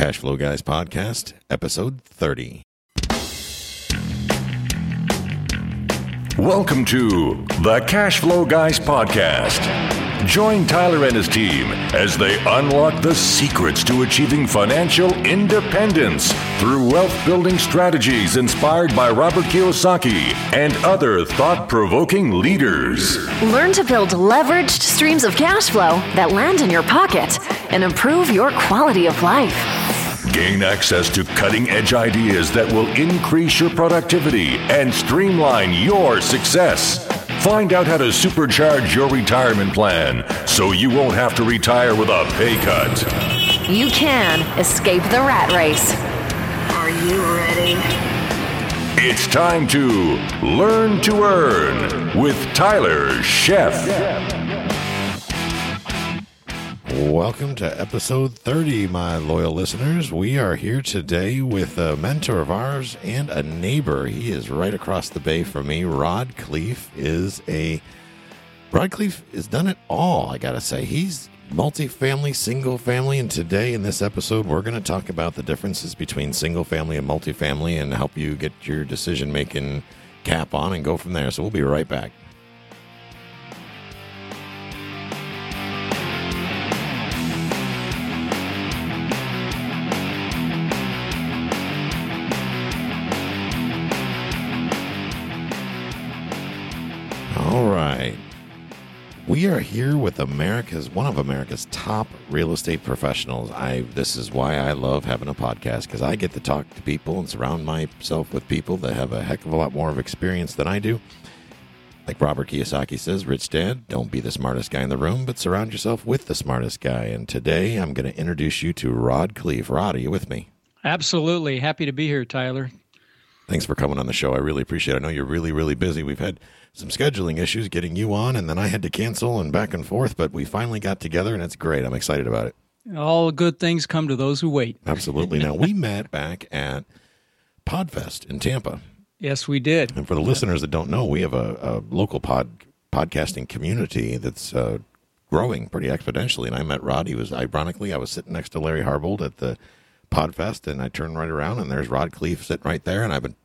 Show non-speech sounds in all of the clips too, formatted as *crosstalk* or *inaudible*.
Cash Flow Guys Podcast, episode 30. Welcome to the Cash Flow Guys Podcast. Join Tyler and his team as they unlock the secrets to achieving financial independence through wealth building strategies inspired by Robert Kiyosaki and other thought provoking leaders. Learn to build leveraged streams of cash flow that land in your pocket and improve your quality of life. Gain access to cutting edge ideas that will increase your productivity and streamline your success. Find out how to supercharge your retirement plan so you won't have to retire with a pay cut. You can escape the rat race. Are you ready? It's time to Learn to Earn with Tyler Sheff. Welcome to episode 30, my loyal listeners. We are here today with a mentor of ours and a neighbor. He is right across the bay from me. Rod Khleif is a. Rod Khleif has done it all, I gotta say. He's multifamily, single family, and today in this episode, we're to talk about the differences between single family and multifamily and help you get your decision making cap on and go from there. So we'll be right back. Here with America's one of America's top real estate professionals. I this is why I love having a podcast because I get to talk to people and surround myself with people that have a heck of a lot more of experience than I do. Like Robert Kiyosaki says, Rich Dad, don't be the smartest guy in the room, but surround yourself with the smartest guy. And today I'm going to introduce you to Rod Khleif. Rod, are you with me? Absolutely. Happy to be here, Tyler. Thanks for coming on the show. I really appreciate it. I know you're really, really busy. We've had some scheduling issues getting you on, and then I had to cancel and back and forth, but we finally got together, and it's great. I'm excited about it. All good things come to those who wait. Absolutely. now, we met back at Podfest in Tampa. Yes, we did. And for the listeners that don't know, we have a, a local pod podcasting community that's uh, growing pretty exponentially. And I met Rod. He was, ironically, I was sitting next to Larry Harbold at the Podfest, and I turned right around, and there's Rod Khleif sitting right there. And I've been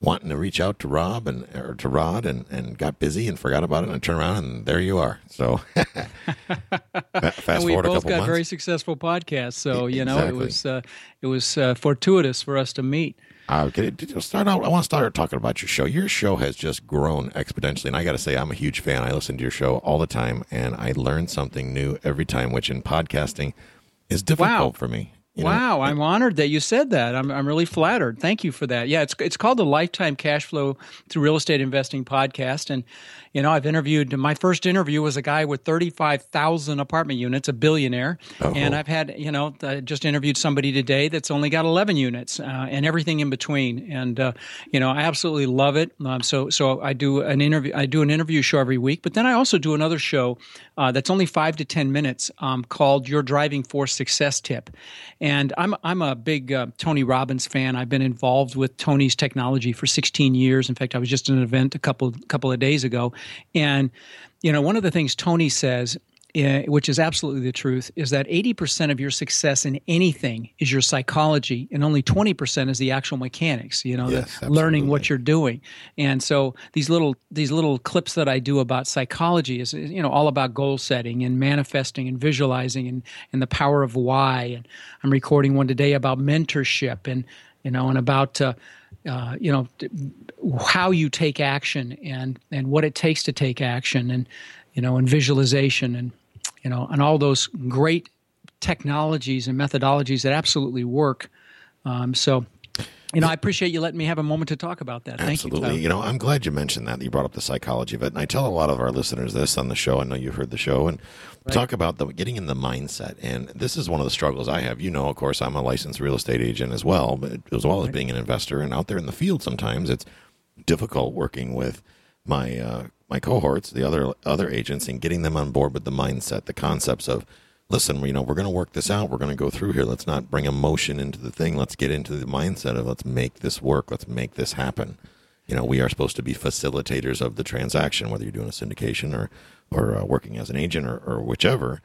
wanting to reach out to Rob and or to Rod and, and got busy and forgot about it and turned around and there you are. So *laughs* *laughs* fast and we forward a both couple got months. very successful podcasts, so you know it was uh, it was uh, fortuitous for us to meet. Okay, start out. I want to start talking about your show. Your show has just grown exponentially, and I got to say, I'm a huge fan. I listen to your show all the time, and I learn something new every time, which in podcasting is difficult Wow. for me. You know? wow, I'm honored that you said that. I'm I'm really flattered. Thank you for that. Yeah, it's it's called the Lifetime Cash Flow Through Real Estate Investing podcast, and you know I've interviewed. My first interview was a guy with 35,000 apartment units, a billionaire, Oh. and I've had you know I just interviewed somebody today that's only got 11 units uh, and everything in between, and uh, you know I absolutely love it. Um, so so I do an interview. I do an interview show every week, but then I also do another show uh, that's only five to 10 minutes um, called Your Driving Force Success Tip. And I'm, I'm a big uh, Tony Robbins fan. I've been involved with Tony's technology for 16 years. In fact, I was just at an event a couple, couple of days ago. And, you know, one of the things Tony says which is absolutely the truth, is that 80% of your success in anything is your psychology, and only 20% is the actual mechanics. You know, Yes, the learning what you're doing. And so these little these little clips that I do about psychology is you know all about goal setting and manifesting and visualizing and and the power of why. And I'm recording one today about mentorship and you know and about. Uh, uh, you know how you take action and and what it takes to take action and you know and visualization and you know and all those great technologies and methodologies that absolutely work um, so you know i appreciate you letting me have a moment to talk about that thank you Absolutely. You know, I'm glad you mentioned that. You brought up the psychology of it. And I tell a lot of our listeners this on the show. I know you've heard the show and talk about the getting in the mindset. And this is one of the struggles I have. You know, of course, I'm a licensed real estate agent as well, but as well as being an investor and out there in the field sometimes it's difficult working with my uh, my cohorts, the other other agents, and getting them on board with the mindset, the concepts of listen, you know, we're going to work this out. We're going to go through here. Let's not bring emotion into the thing. Let's get into the mindset of let's make this work. Let's make this happen. You know, we are supposed to be facilitators of the transaction, whether you're doing a syndication or or uh, working as an agent or, or whichever.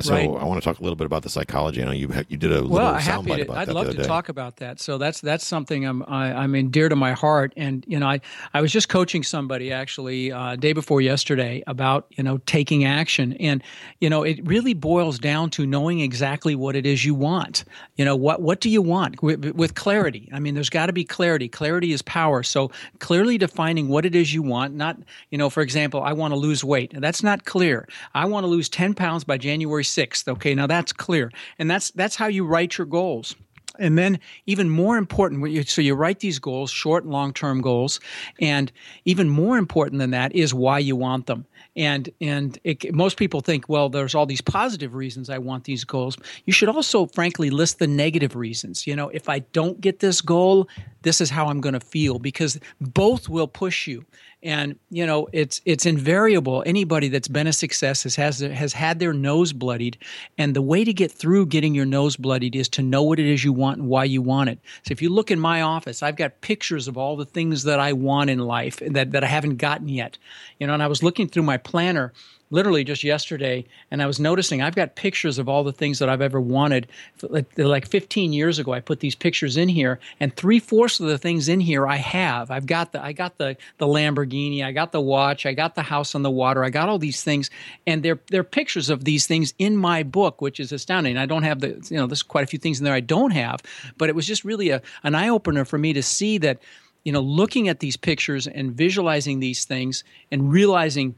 So Right. I want to talk a little bit about the psychology. I know you you did a little well, soundbite about I'd that love the to day. talk about that. So that's that's something I'm I, I'm in dear to my heart. And you know, I I was just coaching somebody actually uh, day before yesterday about you know taking action, and you know it really boils down to knowing exactly what it is you want. You know what what do you want with, with clarity? I mean, there's got to be clarity. Clarity is power. So clearly defining what it is you want. Not you know, for example, I want to lose weight. That's not clear. I want to lose 10 pounds by January 6th. Okay, now that's clear, and that's that's how you write your goals. And then, even more important, so you write these goals, short and long term goals, and even more important than that is why you want them. And and it, most people think, well, there's all these positive reasons I want these goals. You should also, frankly, list the negative reasons. You know, if I don't get this goal, this is how I'm going to feel because both will push you. And you know, it's it's invariable. Anybody that's been a success has has has had their nose bloodied, and the way to get through getting your nose bloodied is to know what it is you want and why you want it. So if you look in my office, I've got pictures of all the things that I want in life that that I haven't gotten yet. You know, and I was looking through my planner literally just yesterday and i was noticing i've got pictures of all the things that i've ever wanted. Like, like 15 years ago i put these pictures in here and three-fourths of the things in here i have. I've got the i got the the lamborghini i got the watch i got the house on the water i got all these things and they're they're pictures of these things in my book which is astounding. I don't have the you know there's quite a few things in there i don't have but it was just really a, an eye-opener for me to see that you know looking at these pictures and visualizing these things and realizing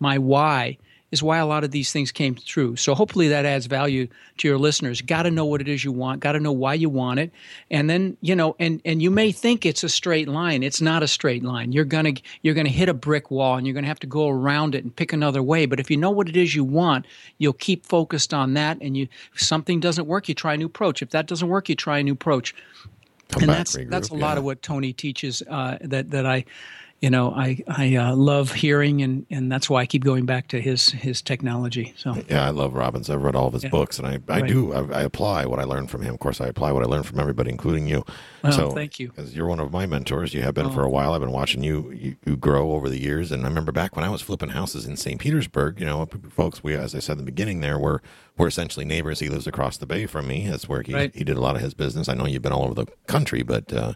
my why is why a lot of these things came true. So hopefully that adds value to your listeners. Got to know what it is you want, got to know why you want it. And then, you know, and and you may think it's a straight line. It's not a straight line. You're going to you're going to hit a brick wall and you're going to have to go around it and pick another way. But if you know what it is you want, you'll keep focused on that and you if something doesn't work, you try a new approach. If that doesn't work, you try a new approach. Come and back, that's regroup, that's a lot of what Tony teaches uh, that that I you know, I I uh, love hearing, and, and that's why I keep going back to his his technology. So Yeah, I love Robbins. I've read all of his Yeah. books, and I, I Right. do. I, I apply what I learned from him. Of course, I apply what I learned from everybody, including you. Well, so, thank you. Because you're one of my mentors. You have been Oh. for a while. I've been watching you, you you grow over the years. And I remember back when I was flipping houses in St. Petersburg. You know, folks. We, as I said in the beginning, there were we're essentially neighbors. He lives across the bay from me. That's where he Right. he did a lot of his business. I know you've been all over the country, but uh,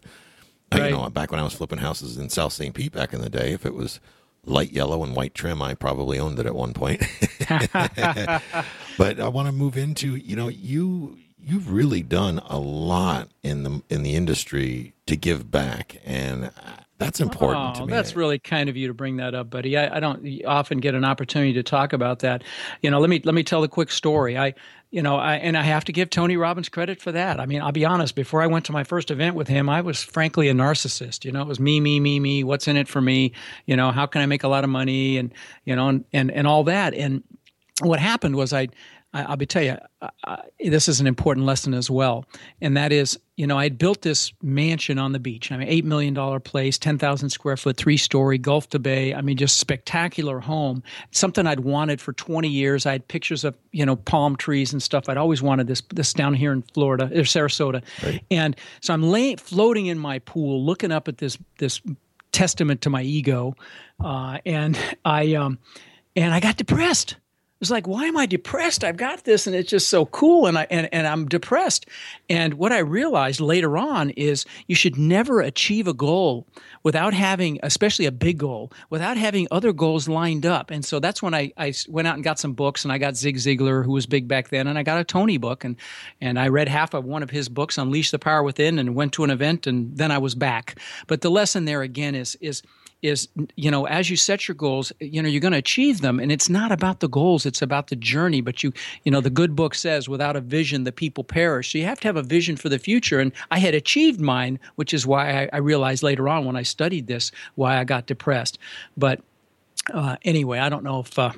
Right. you know, back when I was flipping houses in South St. Pete back in the day, if it was light yellow and white trim, I probably owned it at one point. *laughs* but I want to move into, you know, you you've really done a lot in the in the industry to give back, and that's important Oh, to me. that's really kind of you to bring that up, buddy. I, I don't often get an opportunity to talk about that. You know, let me let me tell a quick story. I, you know, I, and I have to give Tony Robbins credit for that. I mean, I'll be honest. Before I went to my first event with him, I was frankly a narcissist. You know, it was me, me, me, me. What's in it for me? You know, how can I make a lot of money? And you know, and and, and all that. And what happened was I, I I'll be tell you, uh, uh, this is an important lesson as well, and that is, you know, I had built this mansion on the beach. I mean, eight million dollar place, ten thousand square foot, three story, Gulf to Bay. I mean, just spectacular home. Something I'd wanted for twenty years. I had pictures of you know palm trees and stuff. I'd always wanted this this down here in Florida or Sarasota, and so I'm laying floating in my pool, looking up at this this testament to my ego, uh, and I um, and I got depressed. Was like, why am I depressed? I've got this, and it's just so cool, and I and, and I'm depressed. And what I realized later on is you should never achieve a goal without having, especially a big goal, without having other goals lined up. And so that's when I, I went out and got some books, and I got Zig Ziglar, who was big back then, and I got a Tony book, and and I read half of one of his books, Unleash the Power Within, and went to an event, and then I was back. But the lesson there again is is is you know as you set your goals you know you're going to achieve them and it's not about the goals it's about the journey but you you know the good book says without a vision the people perish. So you have to have a vision for the future and i had achieved mine which is why i, I realized later on when i studied this why i got depressed. But uh, anyway i don't know if uh,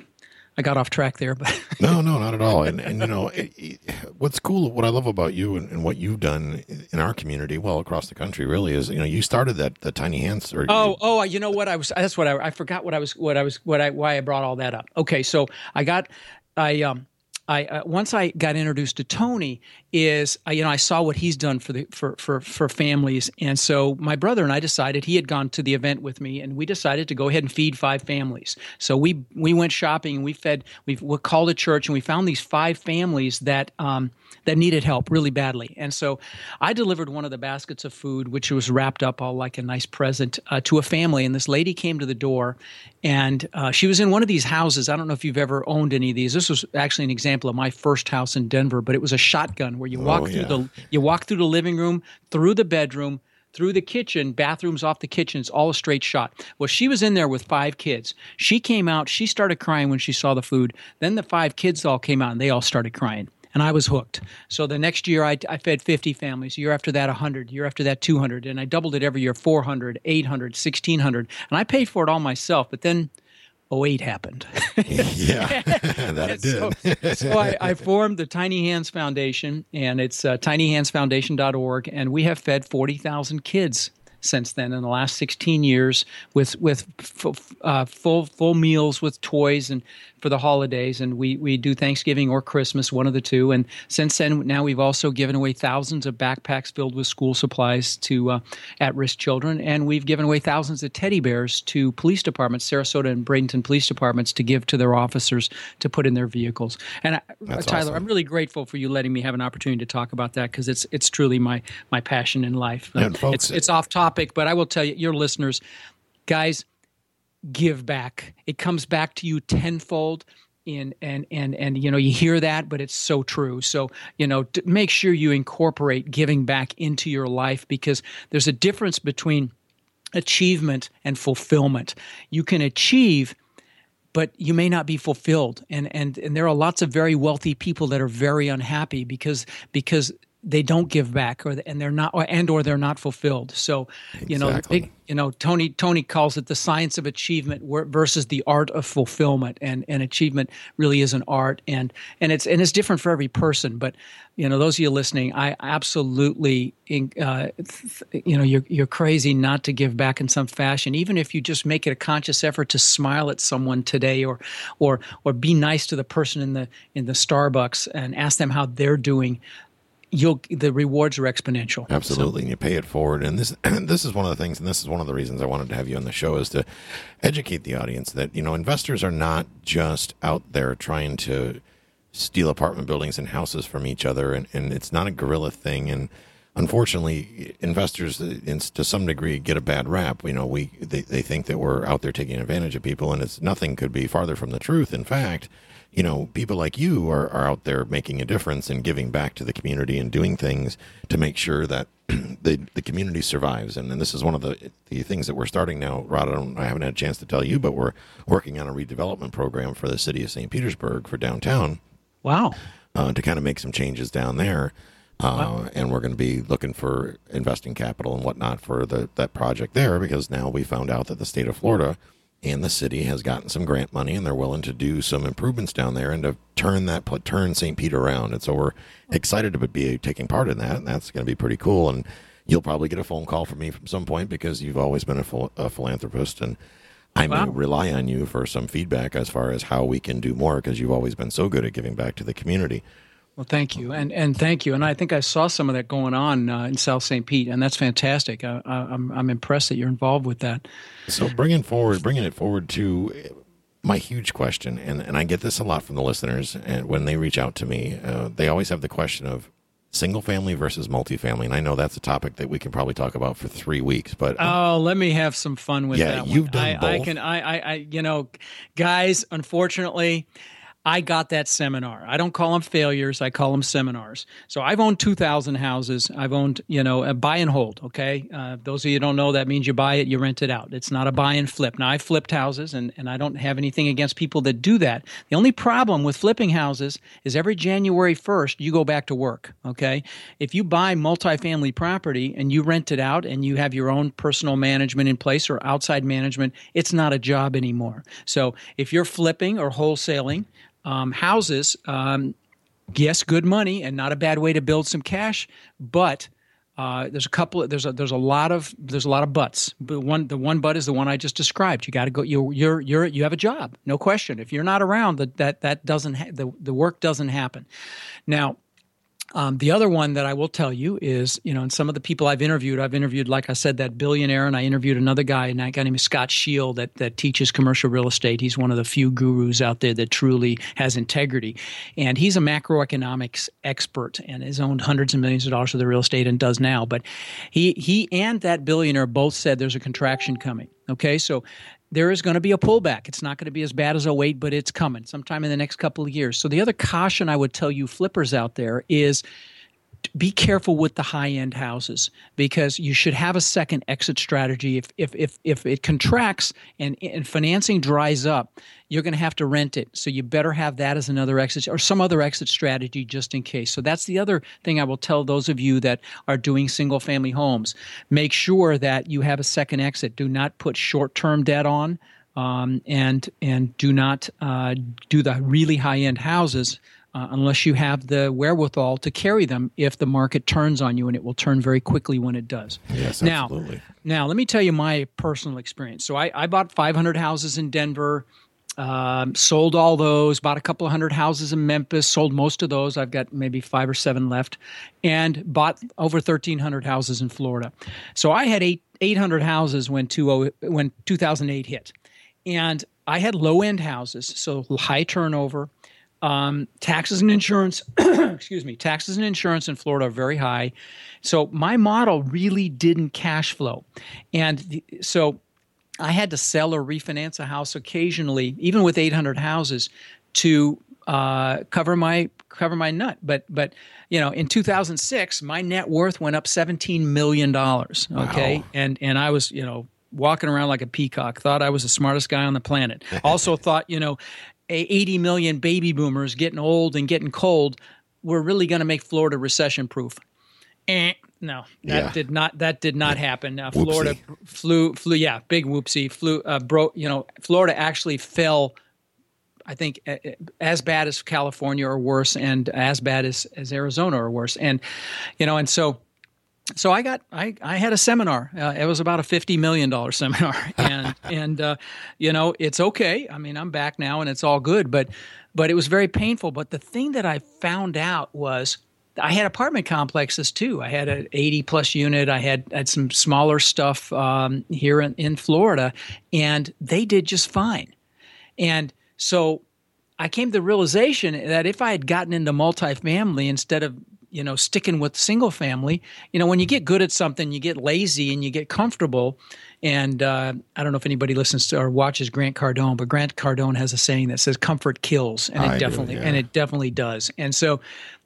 i got off track there but *laughs* no, no, not at all. And and you know, *laughs* it, it, what's cool, what I love about you and, and what you've done in our community, well, across the country, really, is you know, you started that the tiny hands. Or Oh, oh, you know what? I was. That's what I. I forgot what I was. What I was. What I. Why I brought all that up. Okay, so I got. I um. I uh, once I got introduced to Tony is uh, you know I saw what he's done for the for for for families, and so my brother and I decided he had gone to the event with me, and we decided to go ahead and feed five families. So we we went shopping and we fed we, we called a church and we found these five families that um, that needed help really badly, and so I delivered one of the baskets of food, which was wrapped up all like a nice present, uh, to a family, and this lady came to the door, and uh, she was in one of these houses. I don't know if you've ever owned any of these. This was actually an example of my first house in Denver, but it was a shotgun where you walk Oh, through yeah. the you walk through the living room, through the bedroom, through the kitchen, bathrooms off the kitchen. It's all a straight shot. Well, she was in there with five kids. She came out. She started crying when she saw the food. Then the five kids all came out and they all started crying. And I was hooked. So the next year, I, I fed 50 families. Year after that, 100. Year after that, 200. And I doubled it every year 400, 800, 1600. And I paid for it all myself. But then 08 happened. *laughs* yeah, *laughs* that did. so, *laughs* so I, I formed the Tiny Hands Foundation, and it's uh, tinyhandsfoundation.org, and we have fed 40,000 kids since then in the last 16 years with with f- uh, full full meals with toys and for the holidays. And we we do Thanksgiving or Christmas one of the two. And since then now we've also given away thousands of backpacks filled with school supplies to uh, at-risk children. And we've given away thousands of teddy bears to police departments Sarasota and Bradenton police departments to give to their officers to put in their vehicles. And I, That's Tyler awesome. I'm really grateful for you letting me have an opportunity to talk about that because it's it's truly my my passion in life. And folks- it's it's off topic but I will tell you your listeners guys give back. It comes back to you tenfold. In, and and and you know you hear that, but it's so true. So you know, make sure you incorporate giving back into your life because there's a difference between achievement and fulfillment. You can achieve but you may not be fulfilled and and and there are lots of very wealthy people that are very unhappy because because they don't give back or and they're not or, and or they're not fulfilled. So you know big you know tony tony calls it the science of achievement versus the art of fulfillment. And and achievement really is an art. And and it's and it's different for every person. But you know those of you listening i absolutely uh, you know you're, you're crazy not to give back in some fashion. Even if you just make it a conscious effort to smile at someone today or or or be nice to the person in the in the starbucks and ask them how they're doing you'll the rewards are exponential Absolutely, and you pay it forward. And this *clears throat* this is one of the things, and this is one of the reasons I wanted to have you on the show is to educate the audience that you know investors are not just out there trying to steal apartment buildings and houses from each other, and, and it's not a guerrilla thing. And unfortunately, investors, uh, to some degree, get a bad rap. You know, we they, they think that we're out there taking advantage of people, and it's nothing could be farther from the truth. In fact, you know, people like you are, are out there making a difference and giving back to the community and doing things to make sure that *clears throat* the the community survives. And, and this is one of the the things that we're starting now. Rod, I, don't, I haven't had a chance to tell you, but we're working on a redevelopment program for the city of St. Petersburg for downtown wow uh, to kind of make some changes down there. Uh, And we're going to be looking for investing capital and whatnot for the that project there because now we found out that the state of Florida and the city has gotten some grant money and they're willing to do some improvements down there and to turn that turn St. Pete around. And so we're excited to be taking part in that, and that's going to be pretty cool. And you'll probably get a phone call from me from some point because you've always been a, phil- a philanthropist and. I may Wow. rely on you for some feedback as far as how we can do more because you've always been so good at giving back to the community. Well, thank you, and and thank you, and I think I saw some of that going on uh, in South St. Pete, and that's fantastic. I, I, I'm I'm impressed that you're involved with that. So bringing forward, bringing it forward to my huge question, and, and I get this a lot from the listeners, and when they reach out to me, uh, they always have the question of single family versus multifamily, and I know that's a topic that we can probably talk about for three weeks, but Oh, let me have some fun with Yeah, that. one. you've done I, I can. I, I, I. You know, guys. Unfortunately, I got that seminar. I don't call them failures. I call them seminars. So I've owned two thousand houses. I've owned, you know, a buy and hold. Okay, uh, those of you don't know, that means you buy it, you rent it out. It's not a buy and flip. Now I flipped houses, and and I don't have anything against people that do that. The only problem with flipping houses is every January first you go back to work. Okay, if you buy multifamily property and you rent it out and you have your own personal management in place or outside management, it's not a job anymore. So if you're flipping or wholesaling um, houses, um, yes, good money and not a bad way to build some cash, but Uh, there's a couple. Of, there's a there's a lot of there's a lot of buts. But one the one but is the one I just described. You got to go. You you're you're you have a job, no question. If you're not around, that that that doesn't ha- the the work doesn't happen. Now um, the other one that I will tell you is, you know, and some of the people I've interviewed, I've interviewed, like I said, that billionaire, and I interviewed another guy, and that guy named Scott Shield that, that teaches commercial real estate. He's one of the few gurus out there that truly has integrity. And he's a macroeconomics expert and has owned hundreds of millions of dollars of the real estate and does now. But he, he and that billionaire both said there's a contraction coming. Okay, so there is going to be a pullback. It's not going to be as bad as 08, but it's coming sometime in the next couple of years. So the other caution I would tell you flippers out there is be careful with the high end houses because you should have a second exit strategy. If if if, if it contracts and, and financing dries up, you're going to have to rent it. So you better have that as another exit or some other exit strategy just in case. So that's the other thing I will tell those of you that are doing single family homes. Make sure that you have a second exit. Do not put short term debt on. Um, and and do not uh, do the really high end houses uh, unless you have the wherewithal to carry them if the market turns on you, and it will turn very quickly when it does. Yes, now, absolutely. Now, let me tell you my personal experience. So I, I bought 500 houses in Denver. Um, sold all those, bought a couple of hundred houses in Memphis, sold most of those. I've got maybe five or seven left, and bought over 1,300 houses in Florida. So I had eight, 800 houses when, two, when 2008 hit. And I had low end houses, so high turnover, um, taxes and insurance, *clears throat* excuse me, taxes and insurance in Florida are very high. So my model really didn't cash flow. And the, so I had to sell or refinance a house occasionally, even with 800 houses, to uh, cover my cover my nut. But but you know, in 2006, my net worth went up 17 million dollars. Okay, wow. and and I was you know walking around like a peacock. Thought I was the smartest guy on the planet. *laughs* Also thought you know 80 million baby boomers getting old and getting cold, we're really going to make Florida recession proof. Eh, no, that yeah. did not. That did not happen. Uh, Florida flew, flew. Yeah, big whoopsie. Flew, uh, broke. You know, Florida actually fell. I think as bad as California or worse, and as bad as as Arizona or worse. And you know, and so so I got I, I had a seminar. Uh, it was about a fifty million dollar *laughs* seminar, and and uh, you know it's okay. I mean I'm back now and it's all good, but but it was very painful. But the thing that I found out was I had apartment complexes too. I had an eighty plus unit. I had had some smaller stuff um, here in, in Florida, and they did just fine. And so I came to the realization that if I had gotten into multifamily instead of you know sticking with single family you know when you get good at something you get lazy and you get comfortable and uh, i don't know if anybody listens to or watches grant cardone but grant cardone has a saying that says comfort kills and it I definitely do, yeah. and it definitely does and so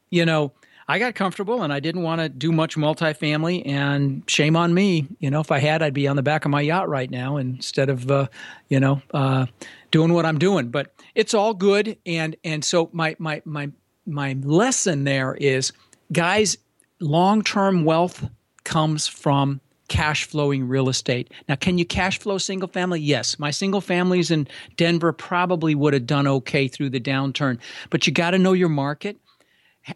you know I got comfortable and I didn't want to do much multifamily. And shame on me, you know, if I had, I'd be on the back of my yacht right now instead of, uh, you know, uh, doing what I'm doing. But it's all good. And and so my my my my lesson there is guys, long term wealth comes from cash flowing real estate. Now, can you cash flow single family? Yes. My single families in Denver probably would have done okay through the downturn, but you got to know your market.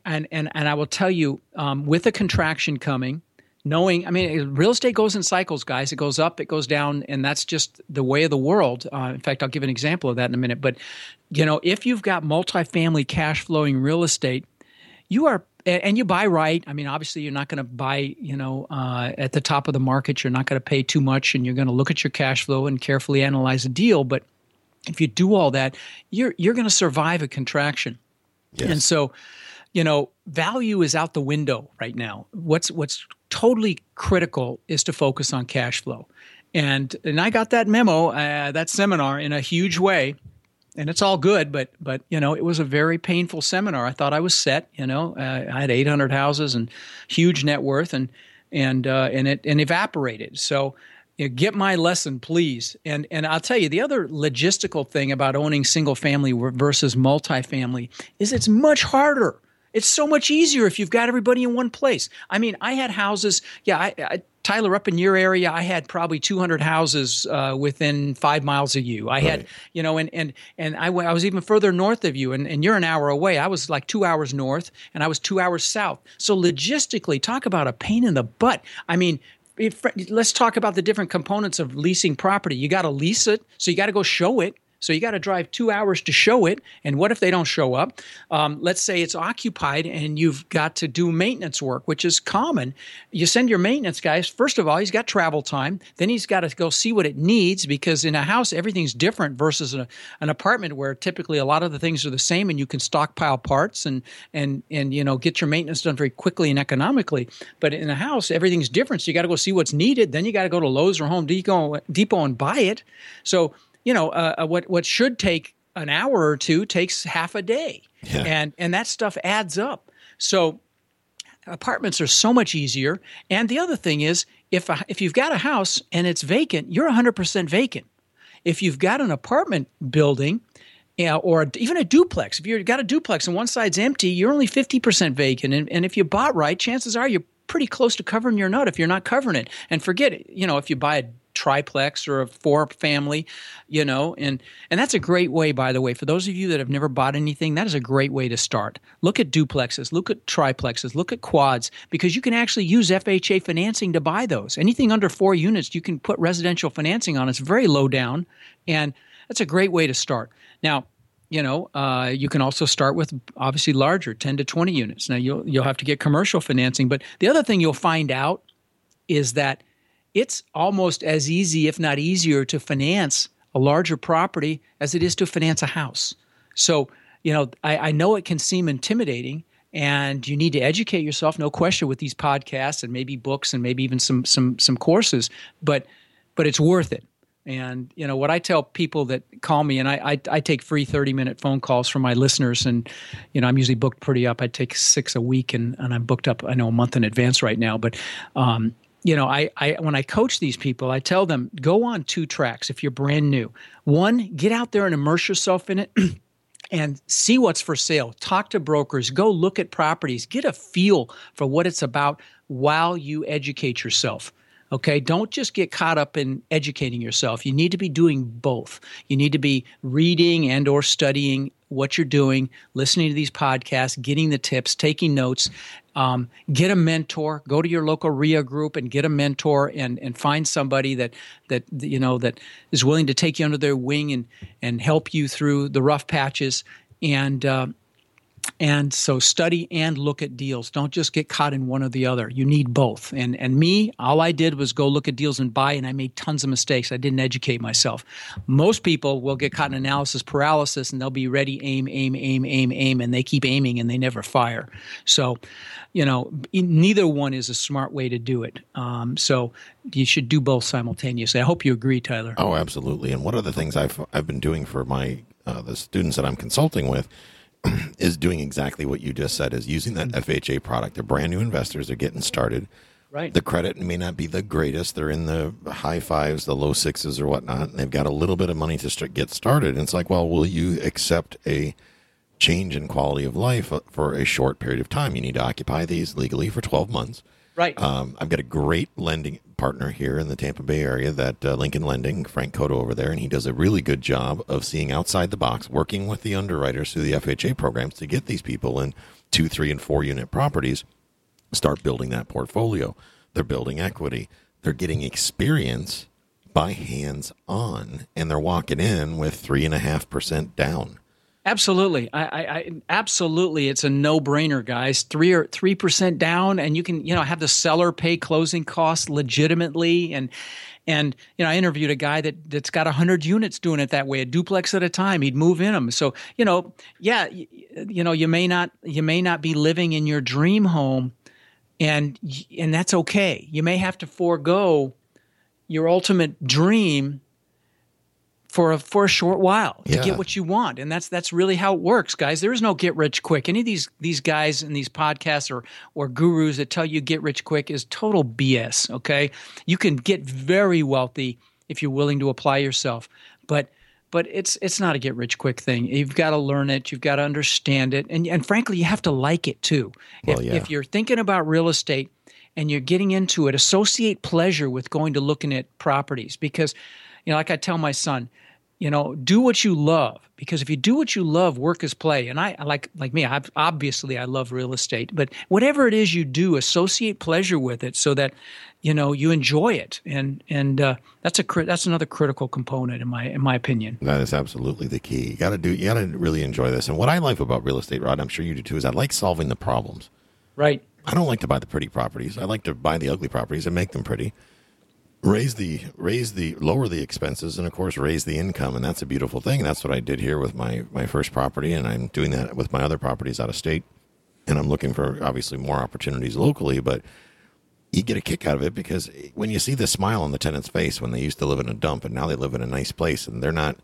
And, and, and I will tell you, um, with a contraction coming, knowing, I mean, real estate goes in cycles, guys. It goes up, it goes down, and that's just the way of the world. Uh, in fact, I'll give an example of that in a minute. But, you know, if you've got multifamily cash flowing real estate, you are and you buy right. I mean, obviously, you're not going to buy, you know, uh, at the top of the market. You're not going to pay too much, and you're going to look at your cash flow and carefully analyze a deal. But if you do all that, you're you're going to survive a contraction. Yes. And so, you know, value is out the window right now. What's what's totally critical is to focus on cash flow. And and I got that memo, uh, that seminar, in a huge way and it's all good, but but you know, it was a very painful seminar. I thought I was set. You know, uh, I had 800 houses and huge net worth, and and uh, and it and evaporated. So. You know, get my lesson, please. And and I'll tell you the other logistical thing about owning single family versus multifamily is it's much harder. It's so much easier if you've got everybody in one place. I mean, I had houses. Yeah, I, I Tyler, up in your area, I had probably 200 houses uh, within five miles of you. I had, you know, and and and I, I was even further north of you, and, and you're an hour away. I was like two hours north, and I was two hours south. So logistically, talk about a pain in the butt. I mean. If, let's talk about the different components of leasing property. You got to lease it, so you got to go show it. So you got to drive two hours to show it. And what if they don't show up? Um, let's say it's occupied and you've got to do maintenance work, which is common. You send your maintenance guys. First of all, he's got travel time. Then he's got to go see what it needs because in a house everything's different versus a, an apartment where typically a lot of the things are the same and you can stockpile parts and and and you know get your maintenance done very quickly and economically. But in a house everything's different. So you got to go see what's needed. Then you got to go to Lowe's or Home Depot, Depot and buy it. So you know, uh, uh, what what should take an hour or two takes half a day, Yeah. and and that stuff adds up. So apartments are so much easier. And the other thing is, if a, if you've got a house and it's vacant, you're 100% vacant. If you've got an apartment building, yeah, or even a duplex. If you've got a duplex and one side's empty, you're only 50% vacant. And, and if you bought right, chances are you're pretty close to covering your nut if you're not covering it. And forget it, you know, if you buy a triplex or a four family, you know, and and that's a great way by the way for those of you that have never bought anything, that is a great way to start. Look at duplexes, look at triplexes, look at quads because you can actually use FHA financing to buy those. Anything under 4 units, you can put residential financing on. It's very low down and that's a great way to start. Now, you know, uh, you can also start with obviously larger, 10 to 20 units. Now you'll you'll have to get commercial financing, but the other thing you'll find out is that it's almost as easy, if not easier, to finance a larger property as it is to finance a house. So, you know, I, I know it can seem intimidating and you need to educate yourself, no question, with these podcasts and maybe books and maybe even some some some courses, but but it's worth it. And you know what I tell people that call me, and I, I I take free thirty minute phone calls from my listeners, and you know I'm usually booked pretty up. I take six a week, and, and I'm booked up. I know a month in advance right now, but um, you know I, I when I coach these people, I tell them go on two tracks if you're brand new. One, get out there and immerse yourself in it. *clears throat* and see what's for sale. Talk to brokers, go look at properties, get a feel for what it's about while you educate yourself. Okay, don't just get caught up in educating yourself. You need to be doing both. You need to be reading and or studying what you're doing, listening to these podcasts, getting the tips, taking notes. Um, get a mentor. Go to your local RIA group and get a mentor, and and find somebody that that you know that is willing to take you under their wing and and help you through the rough patches. And uh, and so study and look at deals. Don't just get caught in one or the other. You need both. And and me, all I did was go look at deals and buy, and I made tons of mistakes. I didn't educate myself. Most people will get caught in analysis paralysis, and they'll be ready, aim, aim, aim, aim, aim, and they keep aiming and they never fire. So, you know, neither one is a smart way to do it. Um, so you should do both simultaneously. I hope you agree, Tyler. Oh, absolutely. And one of the things I've I've been doing for my uh, the students that I'm consulting with *clears throat* is doing exactly what you just said. Is using that FHA product. They're brand new investors. They're getting started. Right. The credit may not be the greatest. They're in the high fives, the low sixes, or whatnot. And they've got a little bit of money to start, get started. And it's like, well, will you accept a change in quality of life uh, for a short period of time? You need to occupy these legally for 12 months. Right. Um, I've got a great lending partner here in the Tampa Bay area, that uh, Lincoln Lending, Frank Cotto over there, and he does a really good job of seeing outside the box, working with the underwriters through the FHA programs to get these people in two, three, and four unit properties, start building that portfolio. They're building equity. They're getting experience by hands on, and they're walking in with three and a half percent down. Absolutely, I, I, I absolutely, it's a no-brainer, guys. Three or three percent down, and you can, you know, have the seller pay closing costs legitimately, and and you know, I interviewed a guy that that's got hundred units doing it that way, a duplex at a time. He'd move in them, so you know, yeah, you, you know, you may not you may not be living in your dream home, and and that's okay. You may have to forego your ultimate dream for a for a short while to Yeah. get what you want. And that's that's really how it works guys. There is no get rich quick. Any of these these guys in these podcasts or or gurus that tell you get rich quick is total bs okay? You can get very wealthy if you're willing to apply yourself. But but it's it's not a get rich quick thing. You've got to learn it. You've got to understand it. And and frankly you have to like it too. Well, if, yeah. if you're thinking about real estate and you're getting into it, associate pleasure with going to looking at properties because, you know, like I tell my son, you know, do what you love because if you do what you love, work is play. And I like like me, I, obviously I love real estate, but whatever it is you do, associate pleasure with it so that you know you enjoy it, and and uh, that's a that's another critical component in my in my opinion. That is absolutely the key. You got to do you got to really enjoy this. And what I like about real estate, Rod, I'm sure you do too, is I like solving the problems. Right. I don't like to buy the pretty properties. I like to buy the ugly properties and make them pretty raise the raise the lower the expenses and of course raise the income and that's a beautiful thing. That's what i did here with my my first property and i'm doing that with my other properties out of state and i'm looking for obviously more opportunities locally but you get a kick out of it because when you see the smile on the tenant's face when they used to live in a dump and now they live in a nice place and they're not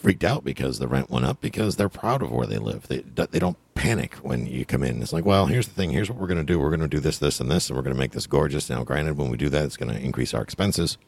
freaked out because the rent went up because they're proud of where they live. They they don't panic when you come in. It's like, well, here's the thing. Here's what we're going to do. We're going to do this, this, and this, and we're going to make this gorgeous. Now, granted, when we do that, it's going to increase our expenses.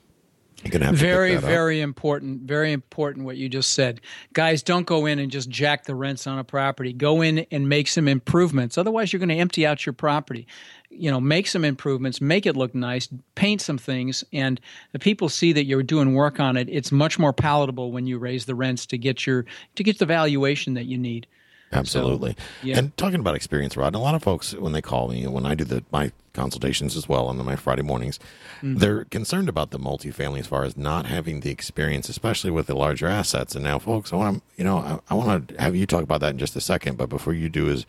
You're gonna have very, very important. Very important what you just said, guys. Don't go in and just jack the rents on a property. Go in and make some improvements. Otherwise, you're going to empty out your property. You know, make some improvements, make it look nice, paint some things, and the people see that you're doing work on it. It's much more palatable when you raise the rents to get your to get the valuation that you need. Absolutely. So, yeah. And talking about experience, Rod, and a lot of folks when they call me, when I do the my consultations as well on my Friday mornings, mm-hmm. they're concerned about the multifamily as far as not having the experience, especially with the larger assets. And now, folks, I want to, you know, I, I want to have you talk about that in just a second. But before you do, is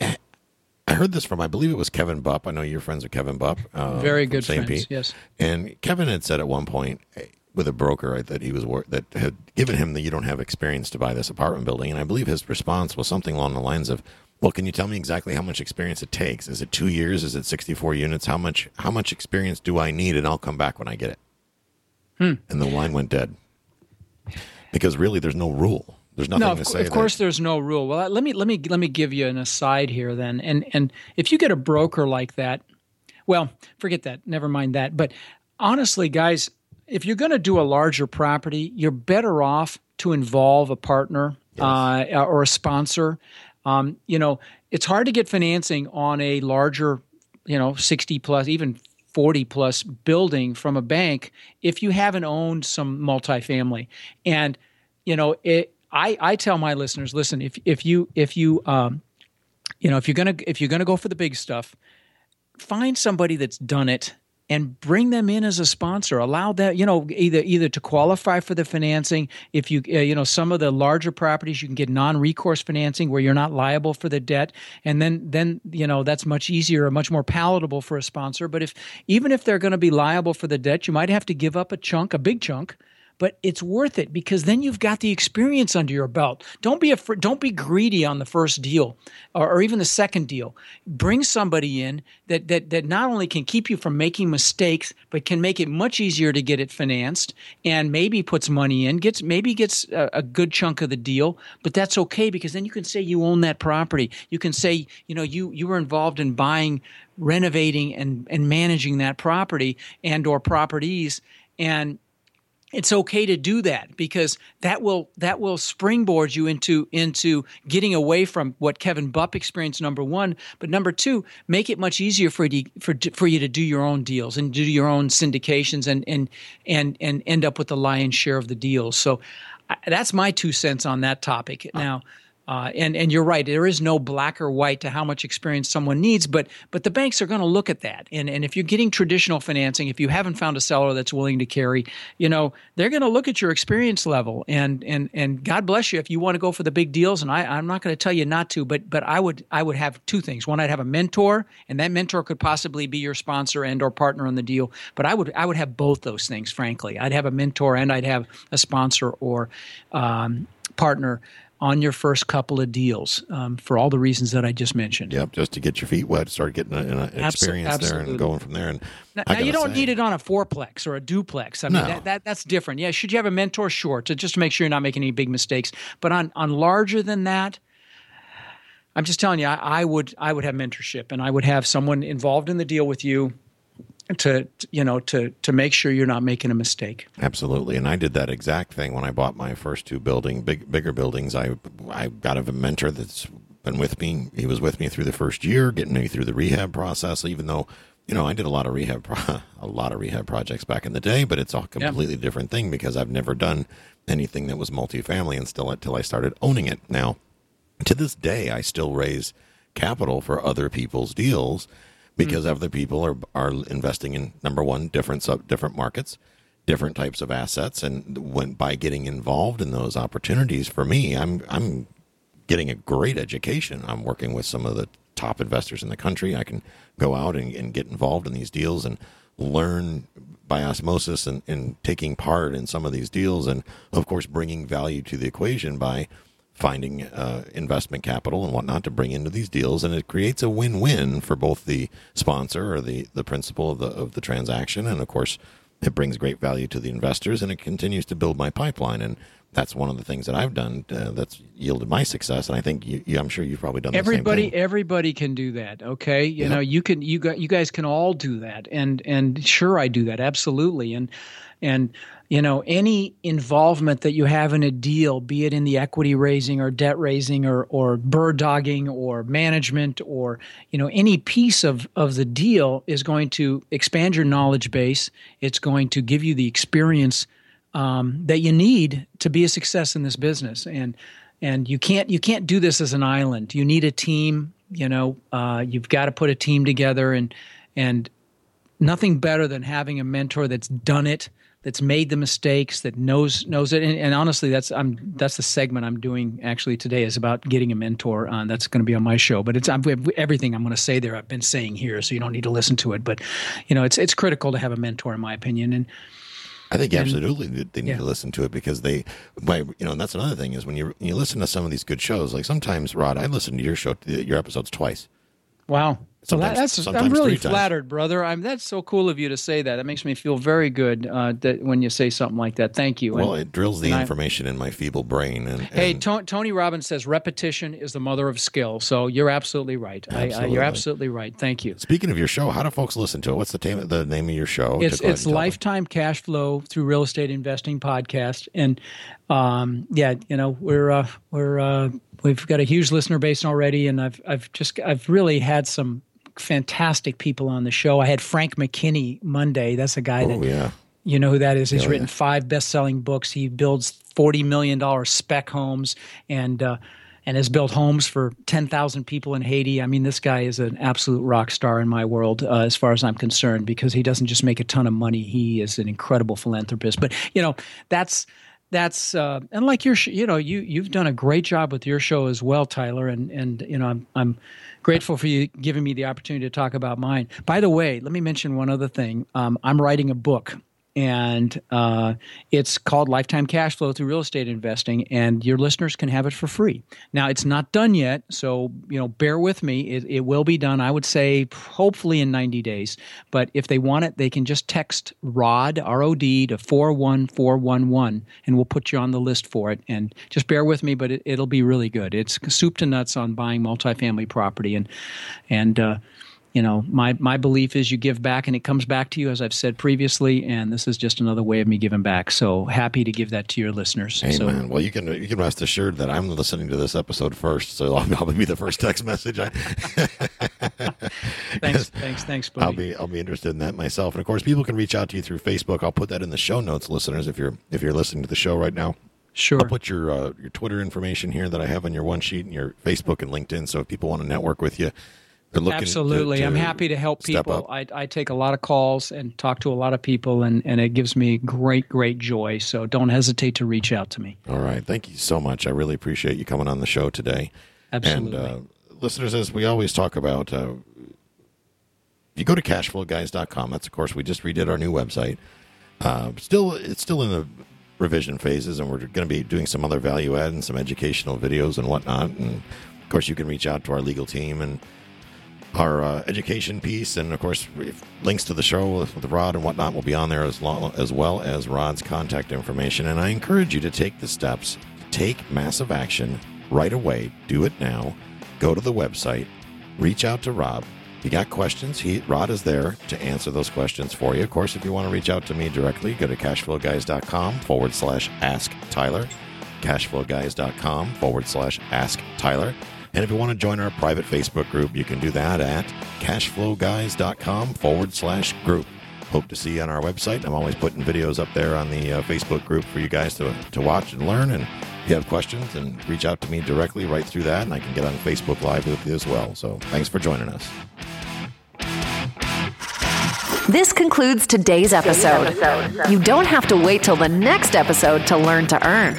I heard this from, I believe it was Kevin Bupp. I know you're friends with Kevin Bupp. Uh, Very good friends, Pete. yes. And Kevin had said at one point, with a broker that he was that had given him that you don't have experience to buy this apartment building, and I believe his response was something along the lines of, "Well, can you tell me exactly how much experience it takes? Is it two years? Is it sixty-four units? How much how much experience do I need? And I'll come back when I get it." Hmm. And the line went dead because really, there's no rule. There's nothing no, to of, say. Of course, there's no rule. Well, let me let me let me give you an aside here then. And and if you get a broker like that, well, forget that. Never mind that. But honestly, guys, if you're going to do a larger property, you're better off to involve a partner yes. uh, or a sponsor. Um, you know, it's hard to get financing on a larger, you know, 60 plus, even 40 plus building from a bank if you haven't owned some multifamily. And, you know, it, I, I tell my listeners, listen, if, if you, if you, um, you know, if you're going to, if you're going to go for the big stuff, find somebody that's done it and bring them in as a sponsor. Allow that you know either either to qualify for the financing. If you uh, you know some of the larger properties you can get non-recourse financing where you're not liable for the debt. And then then you know that's much easier much more palatable for a sponsor. But if even if they're going to be liable for the debt you might have to give up a chunk a big chunk but it's worth it because then you've got the experience under your belt. Don't be afraid, don't be greedy on the first deal or, or, even the second deal. Bring somebody in that, that that not only can keep you from making mistakes, but can make it much easier to get it financed and maybe puts money in, gets maybe gets a, a good chunk of the deal. But that's okay because then you can say you own that property. You can say you know you you were involved in buying renovating and, and managing that property and or properties and it's okay to do that because that will that will springboard you into into getting away from what Kevin Bupp experienced number 1 but number 2 make it much easier for you for for you to do your own deals and do your own syndications and and and and end up with the lion's share of the deals. So that's my two cents on that topic. Uh, now uh, and and you're right. There is no black or white to how much experience someone needs, but but the banks are going to look at that. And and if you're getting traditional financing, if you haven't found a seller that's willing to carry, you know, they're going to look at your experience level. And and and God bless you if you want to go for the big deals. And I I'm not going to tell you not to, but but I would I would have two things. One, I'd have a mentor, and that mentor could possibly be your sponsor and or partner on the deal. But I would I would have both those things. Frankly, I'd have a mentor and I'd have a sponsor or um, partner on your first couple of deals um, for all the reasons that I just mentioned. Yep, just to get your feet wet, start getting an experience Absolutely. there and going from there. And now, now you don't say, need it on a fourplex or a duplex. I mean, no. that, that, that's different. Yeah, should you have a mentor? Sure, to just to make sure you're not making any big mistakes. But on on larger than that, I'm just telling you, I, I would I would have mentorship and I would have someone involved in the deal with you to you know to to make sure you're not making a mistake. Absolutely, and I did that exact thing when I bought my first two building big bigger buildings. I I got a mentor that's been with me. He was with me through the first year, getting me through the rehab process. Even though, you know, I did a lot of rehab, pro- *laughs* a lot of rehab projects back in the day, but it's a completely different thing because I've never done anything that was multifamily until until I started owning it. Now, to this day, I still raise capital for other people's deals because hmm. other people are are investing in number one different sub different markets different types of assets. And when by getting involved in those opportunities for me i'm i'm getting a great education. I'm working with some of the top investors in the country. I can go out and, and get involved in these deals and learn by osmosis and, and taking part in some of these deals. And of course bringing value to the equation by finding uh, investment capital and whatnot to bring into these deals, and it creates a win-win for both the sponsor or the the principal of the of the transaction, and of course, it brings great value to the investors, and it continues to build my pipeline. And that's one of the things that I've done uh, that's yielded my success. And I think you, you I'm sure you've probably done. everybody everybody can do that okay you Yeah. know you can you got you guys can all do that and and sure i do that absolutely and and you know any involvement that you have in a deal be it in the equity raising or debt raising or or bird dogging or management or you know any piece of of the deal is going to expand your knowledge base. It's going to give you the experience um, that you need to be a success in this business. And and you can't you can't do this as an island. You need a team you know uh, you've got to put a team together and and nothing better than having a mentor that's done it that's made the mistakes that knows knows it and, and honestly that's i'm that's the segment i'm doing actually today is about getting a mentor on that's going to be on my show but it's I'm, everything i'm going to say there i've been saying here so you don't need to listen to it but you know it's it's critical to have a mentor in my opinion and I think absolutely that they need yeah. to listen to it because they, by you know, and that's another thing is when you you listen to some of these good shows, like sometimes Rod, I listen to your show, your episodes twice. Wow. So that, that's I'm really times. flattered, brother. I'm that's so cool of you to say that. That makes me feel very good uh, that when you say something like that. Thank you. Well, And- it drills the and I- information in my feeble brain. And, Hey, and To- Tony Robbins says repetition is the mother of skill. So you're absolutely right. I, I, you're absolutely right. Thank you. speaking of your show, how do folks listen to it? What's the name the name of your show? It's To go ahead it's lifetime cash flow through real estate investing podcast, and um, yeah, you know we're uh, we're uh, we've got a huge listener base already, and I've I've just I've really had some fantastic people on the show. I had Frank McKinney Monday. That's a guy that Oh yeah. You know who that is? He's Oh, written yeah. five best-selling books. He builds forty million dollar spec homes and uh, and has built homes for ten thousand people in Haiti. I mean, this guy is an absolute rock star in my world, uh, as far as I'm concerned, because he doesn't just make a ton of money. He is an incredible philanthropist. But you know, that's that's uh, and like your, sh- you know, you you've done a great job with your show as well, Tyler. And and you know, I'm I'm grateful for you giving me the opportunity to talk about mine. By the way, let me mention one other thing. Um, I'm writing a book and uh, it's called Lifetime Cash Flow through Real Estate Investing, and your listeners can have it for free. Now, it's not done yet, so you know, bear with me. It, it will be done. I would say hopefully in 90 days. But if they want it, they can just text ROD R O D to 41411, and we'll put you on the list for it. And just bear with me, but it, it'll be really good. It's soup to nuts on buying multifamily property, and and uh, you know my my belief is you give back and it comes back to you as i've said previously and this is just another way of me giving back so happy to give that to your listeners Amen. so well, you can you can rest assured that I'm listening to this episode first, so I'll probably be the first text message. I, *laughs* *laughs* thanks thanks thanks buddy. I'll be I'll be interested in that myself. And of course, people can reach out to you through Facebook. I'll put that in the show notes, listeners. If you're if you're listening to the show right now, sure I'll put your uh, your Twitter information here that I have on your one sheet and your Facebook and LinkedIn. So if people want to network with you, looking to- absolutely to i'm happy to help people. I, I take a lot of calls and talk to a lot of people and, and it gives me great great joy so don't hesitate to reach out to me All right, thank you so much. I really appreciate you coming on the show today. Absolutely. And uh, listeners, as we always talk about, uh, if you go to cashflowguys.com, that's of course we just redid our new website. Uh, still, it's still in the revision phases, and we're going to be doing some other value add and some educational videos and whatnot. And of course, you can reach out to our legal team and our uh, education piece, and of course, links to the show with, with Rod and whatnot will be on there as, lo- as well as Rod's contact information. And I encourage you to take the steps, take massive action right away. Do it now. Go to the website, reach out to Rob. If you got questions, he Rod is there to answer those questions for you. Of course, if you want to reach out to me directly, go to cashflowguys.com forward slash ask Tyler. Cashflowguys.com forward slash ask Tyler. And if you want to join our private Facebook group, you can do that at cashflowguys.com forward slash group. Hope to see you on our website. I'm always putting videos up there on the uh, Facebook group for you guys to, to watch and learn. And if you have questions, and reach out to me directly right through that, and I can get on Facebook Live with you as well. So thanks for joining us. This concludes today's episode. You don't have to wait till the next episode to learn to earn.